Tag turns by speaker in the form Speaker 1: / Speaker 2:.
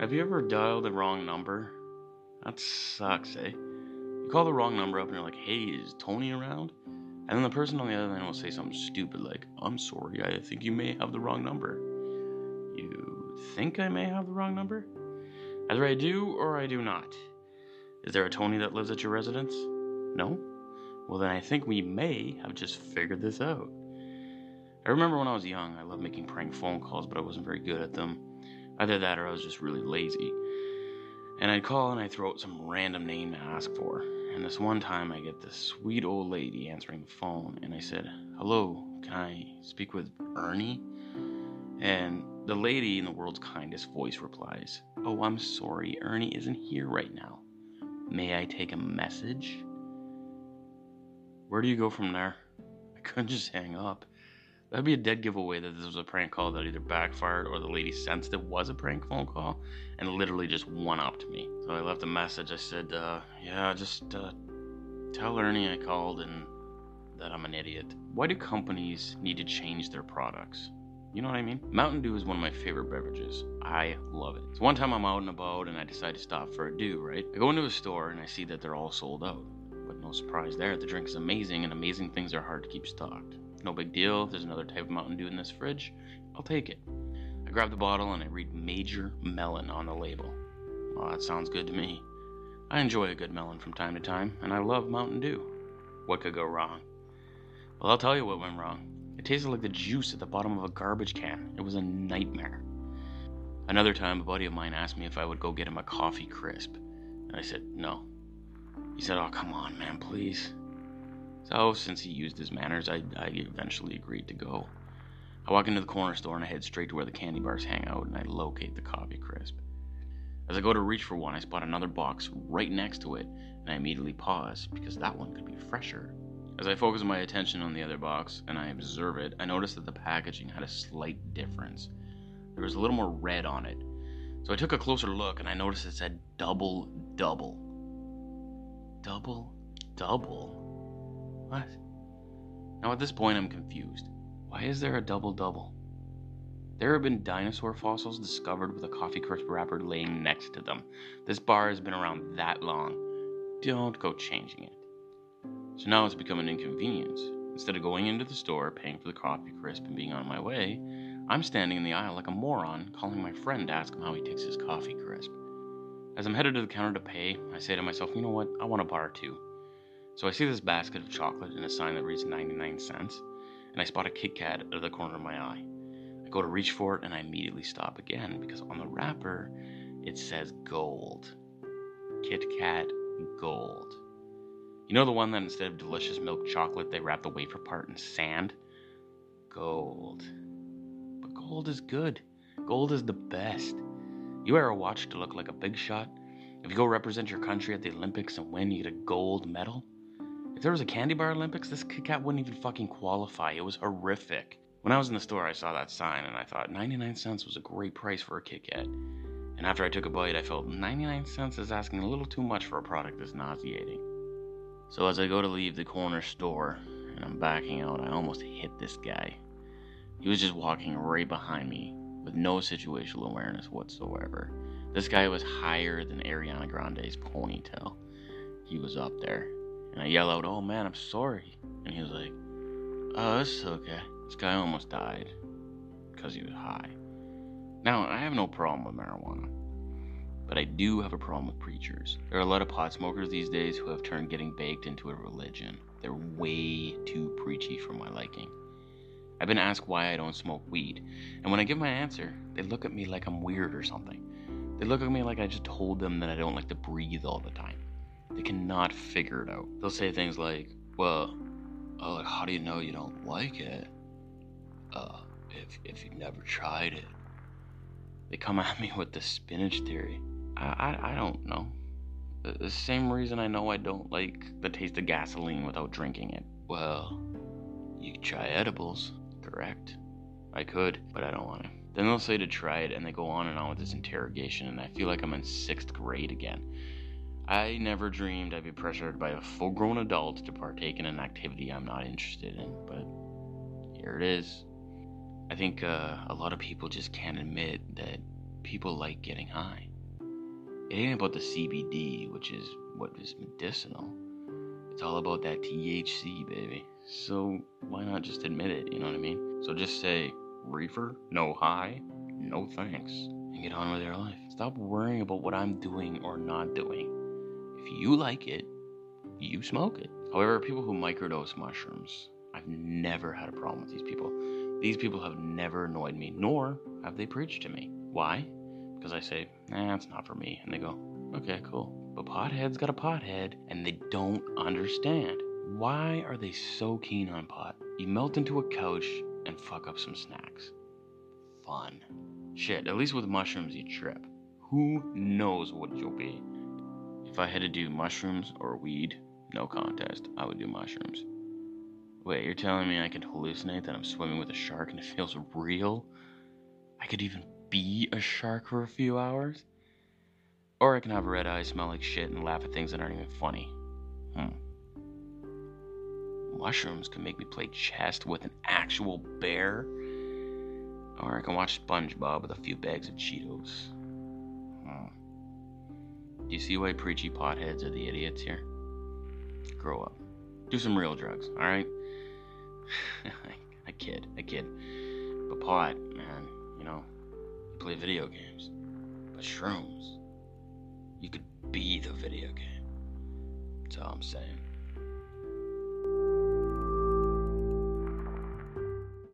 Speaker 1: Have you ever dialed the wrong number? That sucks, eh? You call the wrong number up and you're like, hey, is Tony around? And then the person on the other end will say something stupid like, I'm sorry, I think you may have the wrong number. You think I may have the wrong number? Either I do or I do not. Is there a Tony that lives at your residence? No? Well, then I think we may have just figured this out. I remember when I was young, I loved making prank phone calls, but I wasn't very good at them. Either that or I was just really lazy. And I'd call and I'd throw out some random name to ask for. And this one time I get this sweet old lady answering the phone, and I said, Hello, can I speak with Ernie? And the lady in the world's kindest voice replies, Oh, I'm sorry, Ernie isn't here right now. May I take a message? Where do you go from there? I couldn't just hang up. That'd be a dead giveaway that this was a prank call that either backfired or the lady sensed it was a prank phone call and literally just one upped me. So I left a message. I said, uh, yeah, just uh, tell Ernie I called and that I'm an idiot. Why do companies need to change their products? You know what I mean? Mountain Dew is one of my favorite beverages. I love it. So one time I'm out and about and I decide to stop for a dew, right? I go into a store and I see that they're all sold out. But no surprise there, the drink is amazing and amazing things are hard to keep stocked. No big deal. There's another type of Mountain Dew in this fridge. I'll take it. I grab the bottle and I read Major Melon on the label. Well, that sounds good to me. I enjoy a good melon from time to time, and I love Mountain Dew. What could go wrong? Well, I'll tell you what went wrong. It tasted like the juice at the bottom of a garbage can. It was a nightmare. Another time, a buddy of mine asked me if I would go get him a coffee crisp, and I said no. He said, Oh, come on, man, please. So, since he used his manners, I, I eventually agreed to go. I walk into the corner store and I head straight to where the candy bars hang out and I locate the coffee crisp. As I go to reach for one, I spot another box right next to it and I immediately pause because that one could be fresher. As I focus my attention on the other box and I observe it, I notice that the packaging had a slight difference. There was a little more red on it. So I took a closer look and I noticed it said double double. Double double? What? Now at this point, I'm confused. Why is there a double double? There have been dinosaur fossils discovered with a coffee crisp wrapper laying next to them. This bar has been around that long. Don't go changing it. So now it's become an inconvenience. Instead of going into the store, paying for the coffee crisp, and being on my way, I'm standing in the aisle like a moron, calling my friend to ask him how he takes his coffee crisp. As I'm headed to the counter to pay, I say to myself, you know what? I want a bar too. So I see this basket of chocolate and a sign that reads 99 cents, and I spot a Kit Kat out of the corner of my eye. I go to reach for it and I immediately stop again because on the wrapper it says gold. Kit Kat gold. You know the one that instead of delicious milk chocolate they wrap the wafer part in sand? Gold. But gold is good. Gold is the best. You wear a watch to look like a big shot. If you go represent your country at the Olympics and win, you get a gold medal. There was a candy bar Olympics, this Kit Kat wouldn't even fucking qualify. It was horrific. When I was in the store, I saw that sign and I thought 99 cents was a great price for a Kit Kat. And after I took a bite, I felt 99 cents is asking a little too much for a product that's nauseating. So as I go to leave the corner store and I'm backing out, I almost hit this guy. He was just walking right behind me with no situational awareness whatsoever. This guy was higher than Ariana Grande's ponytail. He was up there. And I yell out, Oh man, I'm sorry. And he was like, Oh, it's okay. This guy almost died because he was high. Now, I have no problem with marijuana, but I do have a problem with preachers. There are a lot of pot smokers these days who have turned getting baked into a religion. They're way too preachy for my liking. I've been asked why I don't smoke weed, and when I give my answer, they look at me like I'm weird or something. They look at me like I just told them that I don't like to breathe all the time. They cannot figure it out. They'll say things like, well, oh, how do you know you don't like it? Uh, if, if you've never tried it. They come at me with the spinach theory. I, I, I don't know. The, the same reason I know I don't like the taste of gasoline without drinking it. Well, you try edibles, correct? I could, but I don't want to. Then they'll say to try it, and they go on and on with this interrogation, and I feel like I'm in sixth grade again. I never dreamed I'd be pressured by a full grown adult to partake in an activity I'm not interested in, but here it is. I think uh, a lot of people just can't admit that people like getting high. It ain't about the CBD, which is what is medicinal. It's all about that THC, baby. So why not just admit it? You know what I mean? So just say, reefer, no high, no thanks, and get on with your life. Stop worrying about what I'm doing or not doing. If you like it, you smoke it. However, people who microdose mushrooms, I've never had a problem with these people. These people have never annoyed me, nor have they preached to me. Why? Because I say, nah, it's not for me. And they go, okay, cool. But pothead's got a pothead, and they don't understand. Why are they so keen on pot? You melt into a couch and fuck up some snacks. Fun. Shit, at least with mushrooms you trip. Who knows what you'll be? If I had to do mushrooms or weed, no contest, I would do mushrooms. Wait, you're telling me I can hallucinate that I'm swimming with a shark and it feels real? I could even be a shark for a few hours? Or I can have red eyes, smell like shit, and laugh at things that aren't even funny. Hmm. Mushrooms can make me play chess with an actual bear. Or I can watch SpongeBob with a few bags of Cheetos. You see why preachy potheads are the idiots here? Grow up. Do some real drugs, alright? I kid, I kid. But pot, man, you know, you play video games. But shrooms, you could be the video game. That's all I'm saying.